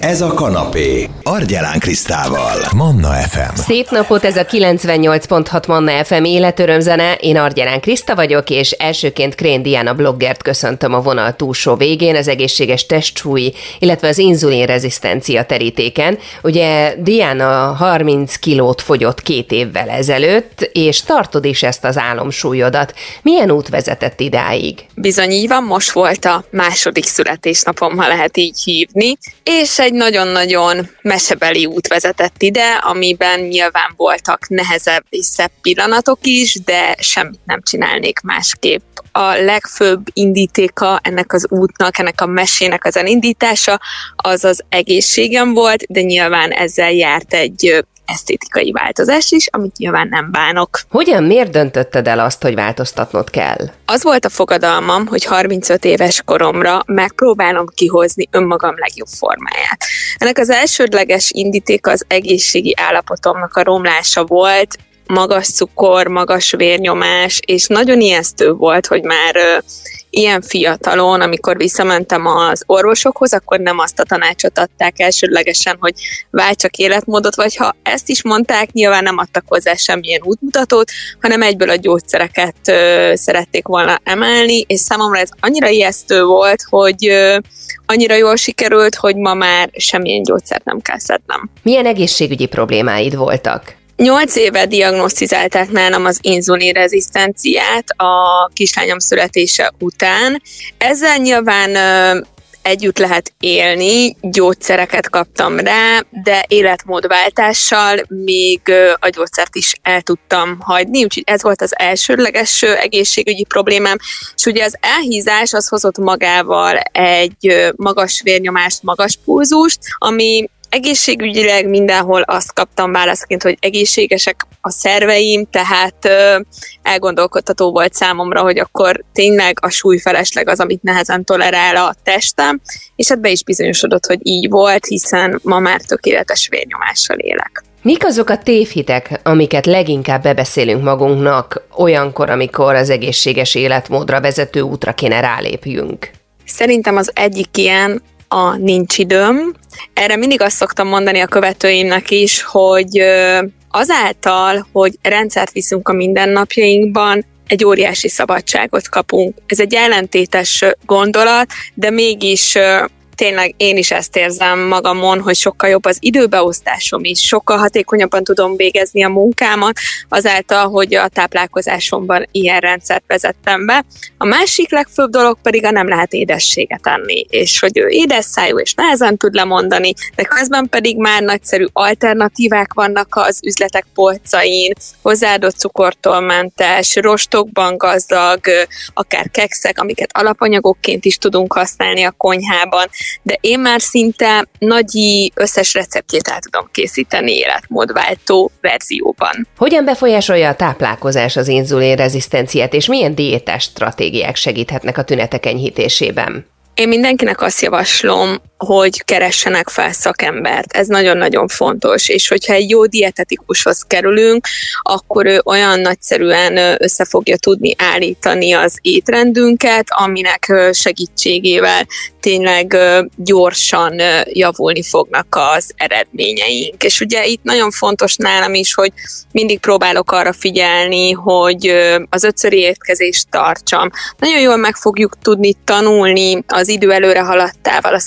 Ez a kanapé. Argyelán Krisztával. Manna FM. Szép napot, ez a 98.6 Manna FM életörömzene. Én Argyelán Kriszta vagyok, és elsőként Krén Diana bloggert köszöntöm a vonal túlsó végén, az egészséges testsúly, illetve az inzulin rezisztencia terítéken. Ugye Diana 30 kilót fogyott két évvel ezelőtt, és tartod is ezt az álomsúlyodat. Milyen út vezetett idáig? Bizony így van, most volt a második születésnapom, ha lehet így hívni, és egy nagyon-nagyon mesebeli út vezetett ide, amiben nyilván voltak nehezebb és szebb pillanatok is, de semmit nem csinálnék másképp. A legfőbb indítéka ennek az útnak, ennek a mesének az elindítása, az az egészségem volt, de nyilván ezzel járt egy esztétikai változás is, amit nyilván nem bánok. Hogyan, miért döntötted el azt, hogy változtatnod kell? Az volt a fogadalmam, hogy 35 éves koromra megpróbálom kihozni önmagam legjobb formáját. Ennek az elsődleges indíték az egészségi állapotomnak a romlása volt, magas cukor, magas vérnyomás, és nagyon ijesztő volt, hogy már ilyen fiatalon, amikor visszamentem az orvosokhoz, akkor nem azt a tanácsot adták elsődlegesen, hogy váltsak életmódot, vagy ha ezt is mondták, nyilván nem adtak hozzá semmilyen útmutatót, hanem egyből a gyógyszereket ö, szerették volna emelni, és számomra ez annyira ijesztő volt, hogy ö, annyira jól sikerült, hogy ma már semmilyen gyógyszert nem kell szednem. Milyen egészségügyi problémáid voltak? Nyolc éve diagnosztizálták nálam az inzulin rezisztenciát a kislányom születése után. Ezzel nyilván együtt lehet élni, gyógyszereket kaptam rá, de életmódváltással még a gyógyszert is el tudtam hagyni, úgyhogy ez volt az elsődleges egészségügyi problémám, és ugye az elhízás az hozott magával egy magas vérnyomást, magas pulzust, ami egészségügyileg mindenhol azt kaptam válaszként, hogy egészségesek a szerveim, tehát ö, elgondolkodható volt számomra, hogy akkor tényleg a súlyfelesleg az, amit nehezen tolerál a testem, és hát be is bizonyosodott, hogy így volt, hiszen ma már tökéletes vérnyomással élek. Mik azok a tévhitek, amiket leginkább bebeszélünk magunknak olyankor, amikor az egészséges életmódra vezető útra kéne rálépjünk? Szerintem az egyik ilyen a nincs időm. Erre mindig azt szoktam mondani a követőimnek is, hogy azáltal, hogy rendszert viszünk a mindennapjainkban, egy óriási szabadságot kapunk. Ez egy ellentétes gondolat, de mégis tényleg én is ezt érzem magamon, hogy sokkal jobb az időbeosztásom is, sokkal hatékonyabban tudom végezni a munkámat, azáltal, hogy a táplálkozásomban ilyen rendszert vezettem be. A másik legfőbb dolog pedig a nem lehet édességet enni, és hogy ő édes szájú és nehezen tud lemondani, de közben pedig már nagyszerű alternatívák vannak az üzletek polcain, hozzáadott cukortól mentes, rostokban gazdag, akár kekszek, amiket alapanyagokként is tudunk használni a konyhában de én már szinte nagyi összes receptjét el tudom készíteni életmódváltó verzióban. Hogyan befolyásolja a táplálkozás az inzulin rezisztenciát, és milyen diétás stratégiák segíthetnek a tünetek enyhítésében? Én mindenkinek azt javaslom, hogy keressenek fel szakembert. Ez nagyon-nagyon fontos, és hogyha egy jó dietetikushoz kerülünk, akkor ő olyan nagyszerűen össze fogja tudni állítani az étrendünket, aminek segítségével tényleg gyorsan javulni fognak az eredményeink. És ugye itt nagyon fontos nálam is, hogy mindig próbálok arra figyelni, hogy az ötszöri étkezést tartsam. Nagyon jól meg fogjuk tudni tanulni az idő előre haladtával a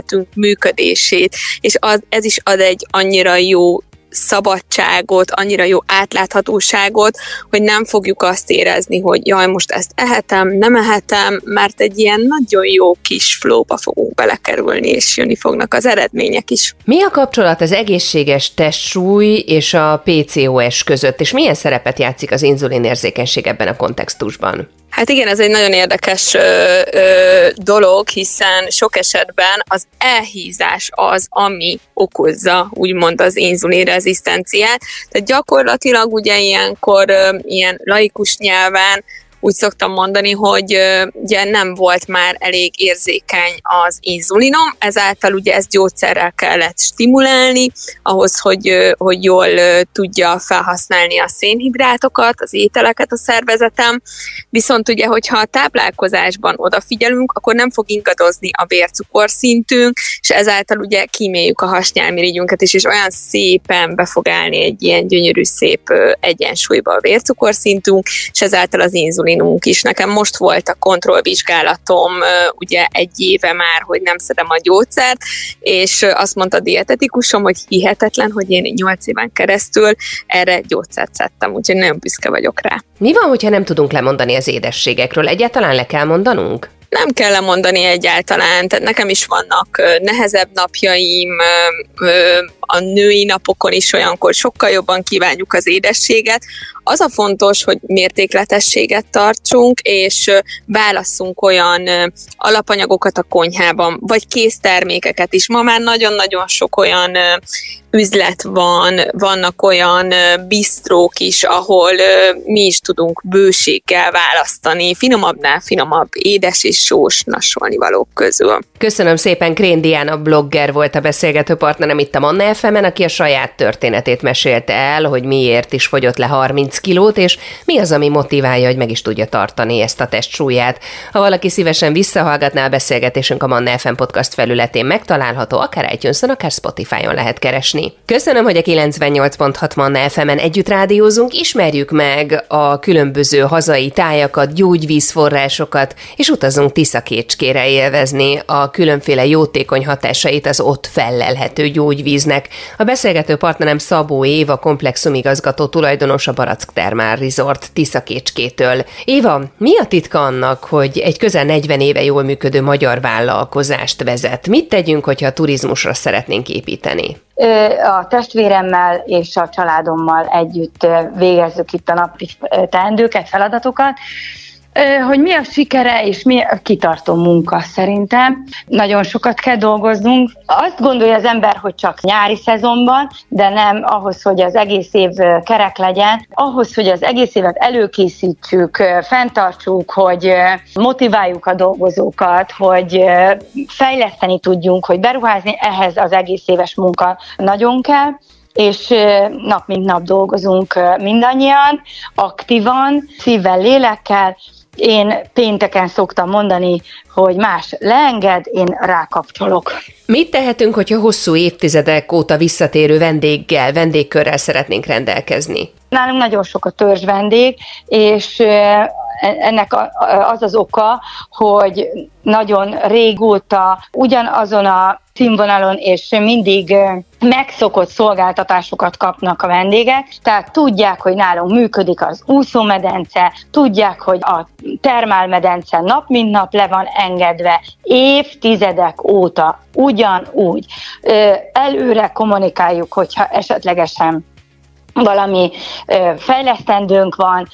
szervezetünk működését, és az, ez is ad egy annyira jó szabadságot, annyira jó átláthatóságot, hogy nem fogjuk azt érezni, hogy jaj, most ezt ehetem, nem ehetem, mert egy ilyen nagyon jó kis flóba fogunk belekerülni, és jönni fognak az eredmények is. Mi a kapcsolat az egészséges testsúly és a PCOS között, és milyen szerepet játszik az inzulinérzékenység ebben a kontextusban? Hát igen, ez egy nagyon érdekes ö, ö, dolog, hiszen sok esetben az elhízás az, ami okozza úgymond az inzulinrezisztenciát. Tehát gyakorlatilag ugye ilyenkor ö, ilyen laikus nyelven úgy szoktam mondani, hogy ugye nem volt már elég érzékeny az inzulinom, ezáltal ugye ezt gyógyszerrel kellett stimulálni, ahhoz, hogy, hogy jól tudja felhasználni a szénhidrátokat, az ételeket a szervezetem, viszont ugye, hogyha a táplálkozásban odafigyelünk, akkor nem fog ingadozni a vércukorszintünk, és ezáltal ugye kíméljük a hasnyálmirigyünket is, és olyan szépen be fog állni egy ilyen gyönyörű szép egyensúlyba a vércukorszintünk, és ezáltal az inzulinunk is. Nekem most volt a kontrollvizsgálatom ugye egy éve már, hogy nem szedem a gyógyszert, és azt mondta a dietetikusom, hogy hihetetlen, hogy én 8 éven keresztül erre gyógyszert szedtem, úgyhogy nagyon büszke vagyok rá. Mi van, hogyha nem tudunk lemondani az édességekről? Egyáltalán le kell mondanunk? Nem kell lemondani egyáltalán, tehát nekem is vannak nehezebb napjaim, a női napokon is olyankor sokkal jobban kívánjuk az édességet. Az a fontos, hogy mértékletességet tartsunk, és válasszunk olyan alapanyagokat a konyhában, vagy késztermékeket is. Ma már nagyon-nagyon sok olyan üzlet van, vannak olyan bistrók is, ahol mi is tudunk bőséggel választani, finomabbnál finomabb, édes és sós nasolni valók közül. Köszönöm szépen, Krén Diana blogger volt a beszélgető partnerem itt a Manna fm aki a saját történetét mesélte el, hogy miért is fogyott le 30 kilót, és mi az, ami motiválja, hogy meg is tudja tartani ezt a testsúlyát. Ha valaki szívesen visszahallgatná a beszélgetésünk a Manna FM podcast felületén megtalálható, akár itunes akár Spotify-on lehet keresni. Köszönöm, hogy a 98.6 Manna FM-en együtt rádiózunk, ismerjük meg a különböző hazai tájakat, gyógyvízforrásokat, és utazunk Tiszakécskére élvezni a különféle jótékony hatásait az ott fellelhető gyógyvíznek. A beszélgető partnerem Szabó Éva komplexumigazgató tulajdonos a Barack Termál Resort Tiszakécskétől. Éva, mi a titka annak, hogy egy közel 40 éve jól működő magyar vállalkozást vezet? Mit tegyünk, hogyha a turizmusra szeretnénk építeni? A testvéremmel és a családommal együtt végezzük itt a napi teendőket, feladatokat, hogy mi a sikere és mi a kitartó munka szerintem. Nagyon sokat kell dolgoznunk. Azt gondolja az ember, hogy csak nyári szezonban, de nem ahhoz, hogy az egész év kerek legyen, ahhoz, hogy az egész évet előkészítsük, fenntartsuk, hogy motiváljuk a dolgozókat, hogy fejleszteni tudjunk, hogy beruházni, ehhez az egész éves munka nagyon kell és nap mint nap dolgozunk mindannyian, aktívan, szívvel, lélekkel, én pénteken szoktam mondani, hogy más leenged, én rákapcsolok. Mit tehetünk, hogyha hosszú évtizedek óta visszatérő vendéggel, vendégkörrel szeretnénk rendelkezni? Nálunk nagyon sok a törzs vendég, és ennek az az oka, hogy nagyon régóta ugyanazon a színvonalon és mindig megszokott szolgáltatásokat kapnak a vendégek, tehát tudják, hogy nálunk működik az úszómedence, tudják, hogy a termálmedence nap mint nap le van engedve, évtizedek óta ugyanúgy. Előre kommunikáljuk, hogyha esetlegesen valami fejlesztendőnk van,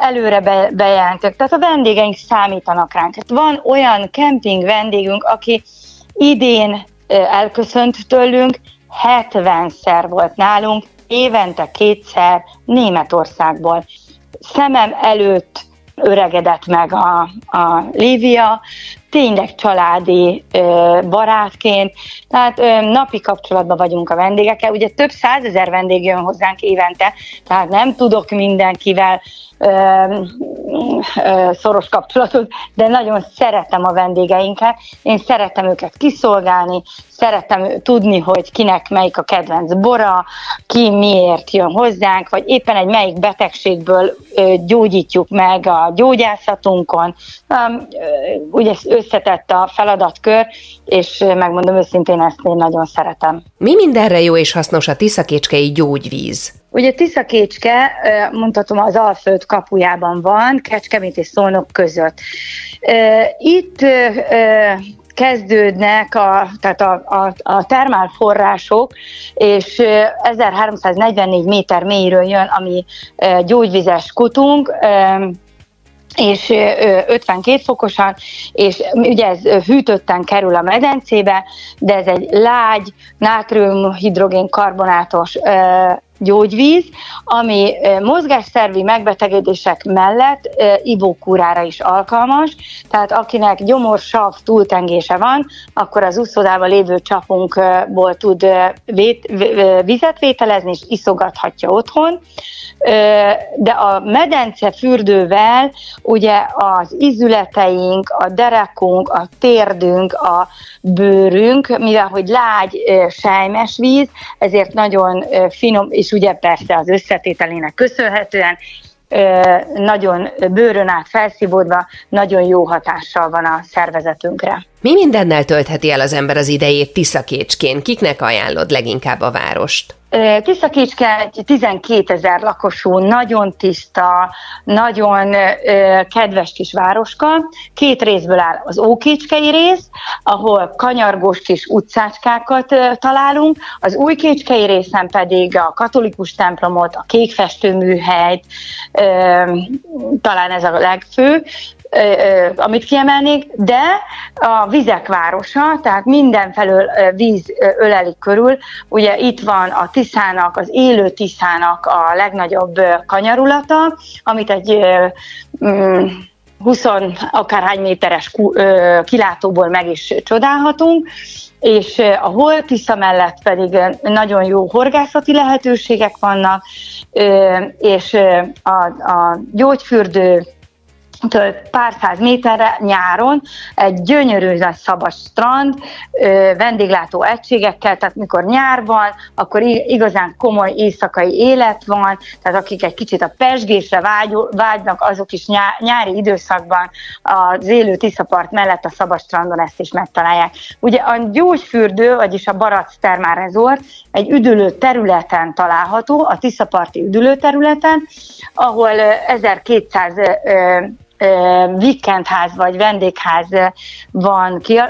előre be, tehát a vendégeink számítanak ránk. Hát van olyan kemping vendégünk, aki idén elköszönt tőlünk, 70-szer volt nálunk, évente kétszer Németországból. Szemem előtt öregedett meg a, a Lívia, tényleg családi barátként, tehát napi kapcsolatban vagyunk a vendégekkel. Ugye több százezer vendég jön hozzánk évente, tehát nem tudok mindenkivel szoros kapcsolatot, de nagyon szeretem a vendégeinket, én szeretem őket kiszolgálni, szeretem tudni, hogy kinek melyik a kedvenc bora, ki miért jön hozzánk, vagy éppen egy melyik betegségből gyógyítjuk meg a gyógyászatunkon. Ugye összetett a feladatkör, és megmondom őszintén, ezt én nagyon szeretem. Mi mindenre jó és hasznos a tiszakécskei gyógyvíz? Ugye Tiszakécske, mondhatom, az Alföld kapujában van, Kecskemét és Szolnok között. Itt kezdődnek a, tehát a, a, a termálforrások, és 1344 méter mélyről jön, ami gyógyvizes kutunk, és 52 fokosan, és ugye ez hűtötten kerül a medencébe, de ez egy lágy, nátrium-hidrogén karbonátos gyógyvíz, ami mozgásszervi megbetegedések mellett ivókúrára is alkalmas, tehát akinek gyomorsav túltengése van, akkor az úszodában lévő csapunkból tud vét, vizet vételezni, és iszogathatja otthon. De a medence fürdővel ugye az izületeink, a derekunk, a térdünk, a bőrünk, mivel hogy lágy sejmes víz, ezért nagyon finom, és ugye persze az összetételének köszönhetően nagyon bőrön át felszívódva, nagyon jó hatással van a szervezetünkre. Mi mindennel töltheti el az ember az idejét Tiszakécskén? Kiknek ajánlod leginkább a várost? Tiszakécske egy 12 ezer lakosú, nagyon tiszta, nagyon kedves kis városka. Két részből áll az Ókécskei rész, ahol kanyargós kis utcácskákat találunk, az Újkécskei részen pedig a katolikus templomot, a kékfestőműhelyt, talán ez a legfő, amit kiemelnék, de a vizek városa, tehát mindenfelől víz öleli körül. Ugye itt van a Tiszának, az élő Tiszának a legnagyobb kanyarulata, amit egy 20 mm, akárhány méteres kilátóból meg is csodálhatunk, és a Holtisza mellett pedig nagyon jó horgászati lehetőségek vannak, és a, a gyógyfürdő pár száz méterre nyáron egy gyönyörű nagy szabad strand, vendéglátó egységekkel, tehát mikor nyár van, akkor igazán komoly éjszakai élet van, tehát akik egy kicsit a pesgésre vágy, vágynak, azok is nyári időszakban az élő Tiszapart mellett a szabad strandon ezt is megtalálják. Ugye a gyógyfürdő, vagyis a Barac Termál Resort egy üdülő területen található, a Tiszaparti üdülő területen, ahol 1200 vikendház vagy vendégház van ki,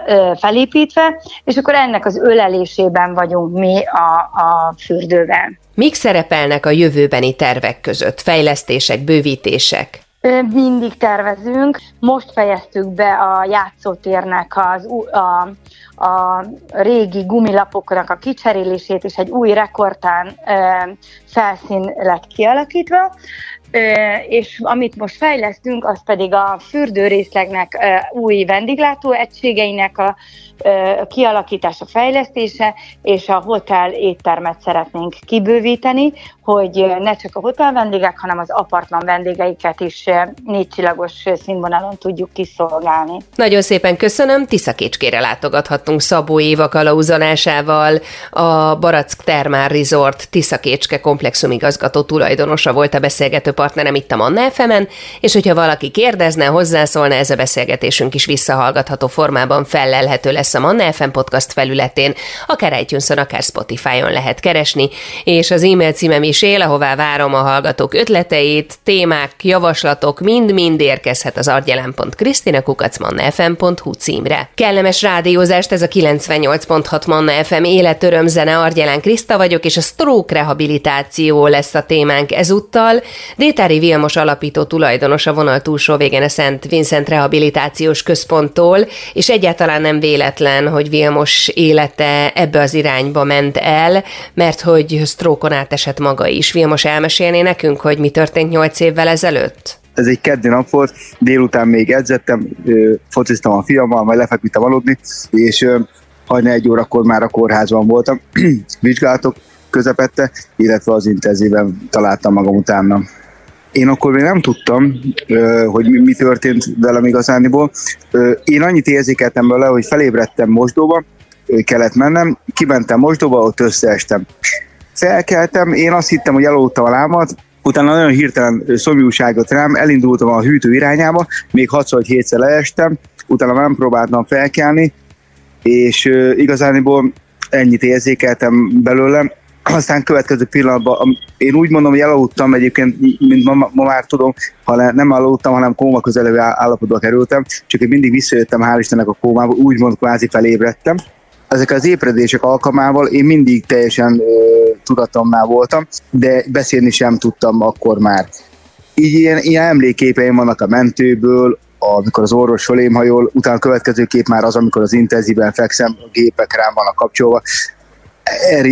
felépítve, és akkor ennek az ölelésében vagyunk mi a, a fürdővel. Mik szerepelnek a jövőbeni tervek között? Fejlesztések, bővítések? Mindig tervezünk. Most fejeztük be a játszótérnek az, a, a régi gumilapoknak a kicserélését, és egy új rekordtán felszín lett kialakítva és amit most fejlesztünk, az pedig a fürdőrészlegnek új vendéglátó egységeinek a kialakítása, fejlesztése, és a hotel éttermet szeretnénk kibővíteni, hogy ne csak a hotel vendégek, hanem az apartman vendégeiket is négycsillagos színvonalon tudjuk kiszolgálni. Nagyon szépen köszönöm, Tiszakécskére látogathattunk Szabó Éva kalauzolásával, a Barack Termár Resort Tiszakécske komplexum igazgató tulajdonosa volt a beszélgető partnerem itt a Manna fm és hogyha valaki kérdezne, hozzászólna, ez a beszélgetésünk is visszahallgatható formában fellelhető lesz a Manna FM podcast felületén, akár itunes akár Spotify-on lehet keresni, és az e-mail címem is él, ahová várom a hallgatók ötleteit, témák, javaslatok, mind-mind érkezhet az argyelem.krisztinakukacmannafm.hu címre. Kellemes rádiózást, ez a 98.6 Manna FM életöröm zene, Argyelán Kriszta vagyok, és a stroke rehabilitáció lesz a témánk ezúttal. Détári Vilmos alapító tulajdonos a vonal túlsó végén a Szent Vincent Rehabilitációs Központtól, és egyáltalán nem véletlen, hogy Vilmos élete ebbe az irányba ment el, mert hogy sztrókon átesett maga is. Vilmos elmesélné nekünk, hogy mi történt nyolc évvel ezelőtt? ez egy keddi nap volt, délután még edzettem, fociztam a fiammal, majd lefeküdtem aludni, és hajna egy órakor már a kórházban voltam, vizsgálatok közepette, illetve az intenzíven találtam magam utána. Én akkor még nem tudtam, hogy mi, mi történt velem igazániból. Én annyit érzékeltem vele, hogy felébredtem mosdóba, kellett mennem, kimentem mosdóba, ott összeestem. Felkeltem, én azt hittem, hogy elaludtam a lámat, utána nagyon hirtelen szomjúságot rám, elindultam a hűtő irányába, még 6 vagy 7 leestem, utána nem próbáltam felkelni, és igazániból ennyit érzékeltem belőlem, aztán következő pillanatban, én úgy mondom, hogy elaludtam egyébként, mint ma, ma már tudom, ha nem aludtam, hanem kóma közelő állapotba kerültem, csak én mindig visszajöttem, hál' Istennek a kómába, úgymond kvázi felébredtem. Ezek az ébredések alkalmával én mindig teljesen ö, tudatomnál voltam, de beszélni sem tudtam akkor már. Így ilyen, ilyen emléképeim vannak a mentőből, amikor az orvos fölém hajol, utána a következő kép már az, amikor az intenzíven fekszem, a gépek rám vannak kapcsolva,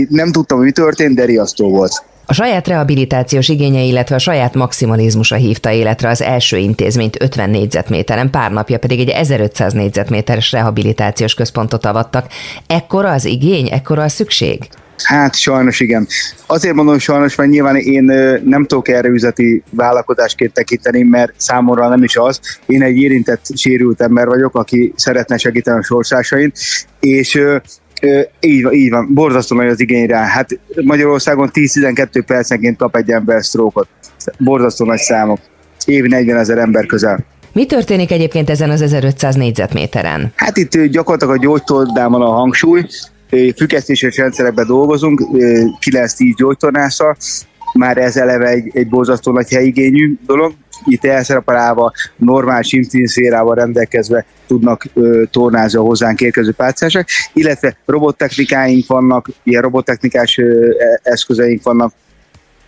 nem tudtam, hogy mi történt, de riasztó volt. A saját rehabilitációs igénye, illetve a saját maximalizmusa hívta életre az első intézményt 50 négyzetméteren, pár napja pedig egy 1500 négyzetméteres rehabilitációs központot avattak. Ekkora az igény, ekkora a szükség? Hát sajnos igen. Azért mondom sajnos, mert nyilván én nem tudok erre üzleti vállalkozásként tekinteni, mert számomra nem is az. Én egy érintett, sérült ember vagyok, aki szeretne segíteni a sorsásain, és így van, így van, borzasztó nagy az igény rá. Hát Magyarországon 10-12 percenként kap egy ember sztrókot. Borzasztó nagy számok. Évi 40 ezer ember közel. Mi történik egyébként ezen az 1500 négyzetméteren? Hát itt gyakorlatilag a gyógytornán van a hangsúly, függesztéses rendszerekben dolgozunk, 9-10 gyógytornással, már ez eleve egy, egy borzasztó nagy helyigényű dolog. Itt elszerepelálva, normál simtinszférával rendelkezve tudnak ö, tornázni a hozzánk érkező páciensek, illetve robottechnikáink vannak, ilyen robottechnikás ö, e, eszközeink vannak,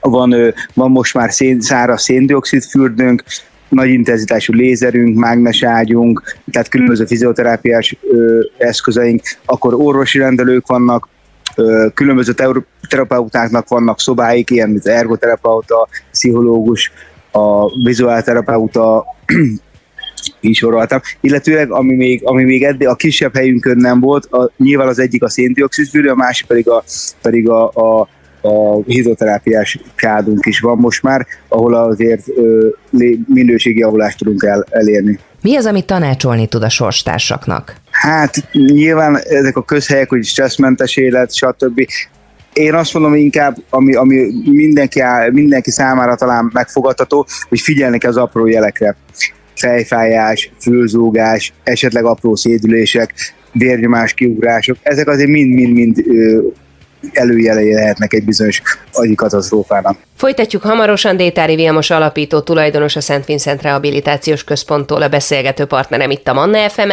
van, ö, van most már szén, száraz széndiokszid fürdőnk, nagy intenzitású lézerünk, mágneságyunk, tehát különböző fizioterápiás ö, eszközeink, akkor orvosi rendelők vannak, különböző terapeutáknak vannak szobáik, ilyen mint ergoterapeuta, pszichológus, a vizuálterapeuta, így soroltam. Illetőleg, ami még, ami még eddig a kisebb helyünkön nem volt, a, nyilván az egyik a széndiokszid a másik pedig a, pedig a, a a hidroterápiás kádunk is van most már, ahol azért ö, minőségi javulást tudunk el, elérni. Mi az, amit tanácsolni tud a sorstársaknak? Hát nyilván ezek a közhelyek, hogy stresszmentes élet, stb. Én azt mondom inkább, ami, ami mindenki, áll, mindenki számára talán megfogadható, hogy figyelni kell az apró jelekre. Fejfájás, fülzúgás, esetleg apró szédülések, vérnyomás kiugrások, ezek azért mind-mind-mind előjelei lehetnek egy bizonyos agyi katasztrófának. Folytatjuk hamarosan. Détári Vilmos alapító tulajdonos a Szent Vincent Rehabilitációs Központtól a beszélgető partnerem itt a Manna fm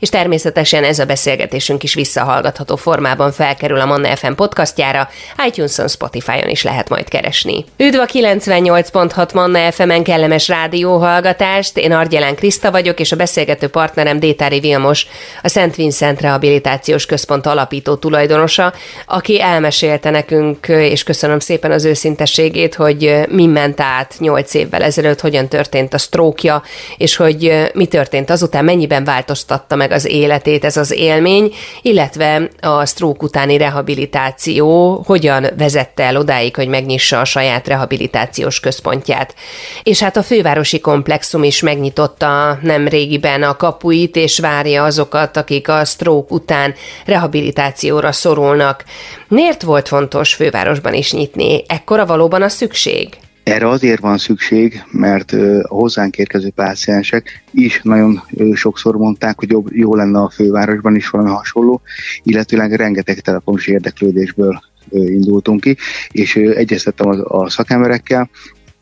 és természetesen ez a beszélgetésünk is visszahallgatható formában felkerül a Manna FM podcastjára, iTunes-on, Spotify-on is lehet majd keresni. Üdv a 98.6 Manna FM-en kellemes rádióhallgatást, én Argyelán Kriszta vagyok, és a beszélgető partnerem Détári Vilmos, a Szent Vincent Rehabilitációs Központ alapító tulajdonosa, aki elmesélte nekünk, és köszönöm szépen az őszintességét, hogy mi ment át nyolc évvel ezelőtt, hogyan történt a sztrókja, és hogy mi történt azután, mennyiben változtatta meg az életét ez az élmény, illetve a sztrók utáni rehabilitáció hogyan vezette el odáig, hogy megnyissa a saját rehabilitációs központját. És hát a fővárosi komplexum is megnyitotta nem régiben a kapuit, és várja azokat, akik a sztrók után rehabilitációra szorulnak. Miért volt fontos fővárosban is nyitni? Ekkora valóban a szükség? Erre azért van szükség, mert a hozzánk érkező páciensek is nagyon sokszor mondták, hogy jobb, jó lenne a fővárosban is valami hasonló, illetőleg rengeteg telefonos érdeklődésből indultunk ki, és egyeztettem a, szakemberekkel,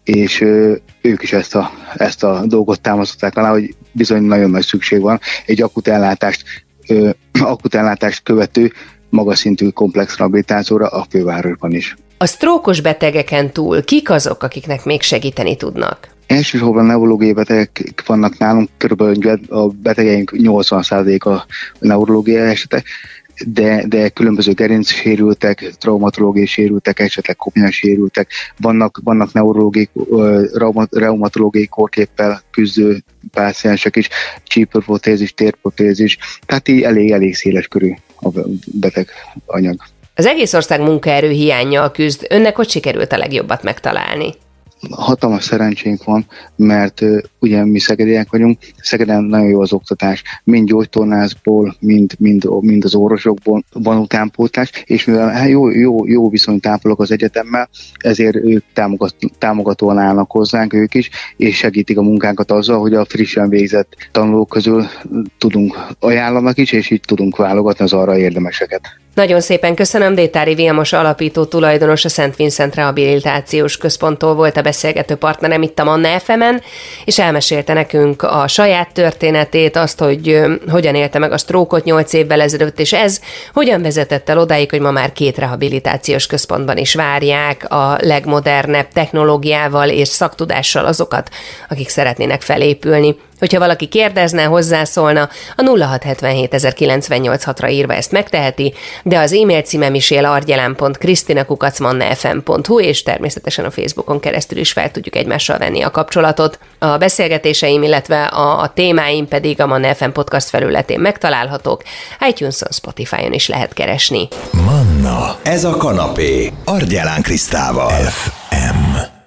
és ők is ezt a, ezt a dolgot támasztották alá, hogy bizony nagyon nagy szükség van egy akut ellátást, akut ellátást követő magas szintű komplex rehabilitációra a fővárosban is. A sztrókos betegeken túl kik azok, akiknek még segíteni tudnak? Elsősorban neurológiai betegek vannak nálunk, körülbelül a betegeink 80%-a neurológiai esetek, de, de különböző gerincsérültek, traumatológiai sérültek, esetleg kopnyás sérültek, vannak, vannak neurológiai, reumatológiai korképpel küzdő páciensek is, csípőprotézis, térprotézis, tehát így elég, elég széles körű a beteg anyag. Az egész ország munkaerő hiányjal küzd. Önnek hogy sikerült a legjobbat megtalálni? hatalmas szerencsénk van, mert uh, ugye mi szegediek vagyunk, Szegeden nagyon jó az oktatás, mind gyógytornászból, mind, mind, mind az orvosokból van utánpótlás, és mivel hát jó, jó, jó viszonyt tápolok az egyetemmel, ezért ők támogat, támogatóan állnak hozzánk ők is, és segítik a munkánkat azzal, hogy a frissen végzett tanulók közül tudunk ajánlanak is, és így tudunk válogatni az arra érdemeseket. Nagyon szépen köszönöm, Détári Vilmos alapító tulajdonos a Szent Vincent Rehabilitációs Központtól volt a beszélgető partnerem itt a Manna fm és elmesélte nekünk a saját történetét, azt, hogy hogyan élte meg a sztrókot 8 évvel ezelőtt, és ez hogyan vezetett el odáig, hogy ma már két rehabilitációs központban is várják a legmodernebb technológiával és szaktudással azokat, akik szeretnének felépülni. Hogyha valaki kérdezne, hozzászólna, a 0677 ra írva ezt megteheti, de az e-mail címem is él argyelán.krisztinakukacmannafm.hu, és természetesen a Facebookon keresztül is fel tudjuk egymással venni a kapcsolatot. A beszélgetéseim, illetve a, a témáim pedig a Manna FM podcast felületén megtalálhatók, iTunes-on, Spotify-on is lehet keresni. Manna, ez a kanapé, Argyelán Krisztával. FM.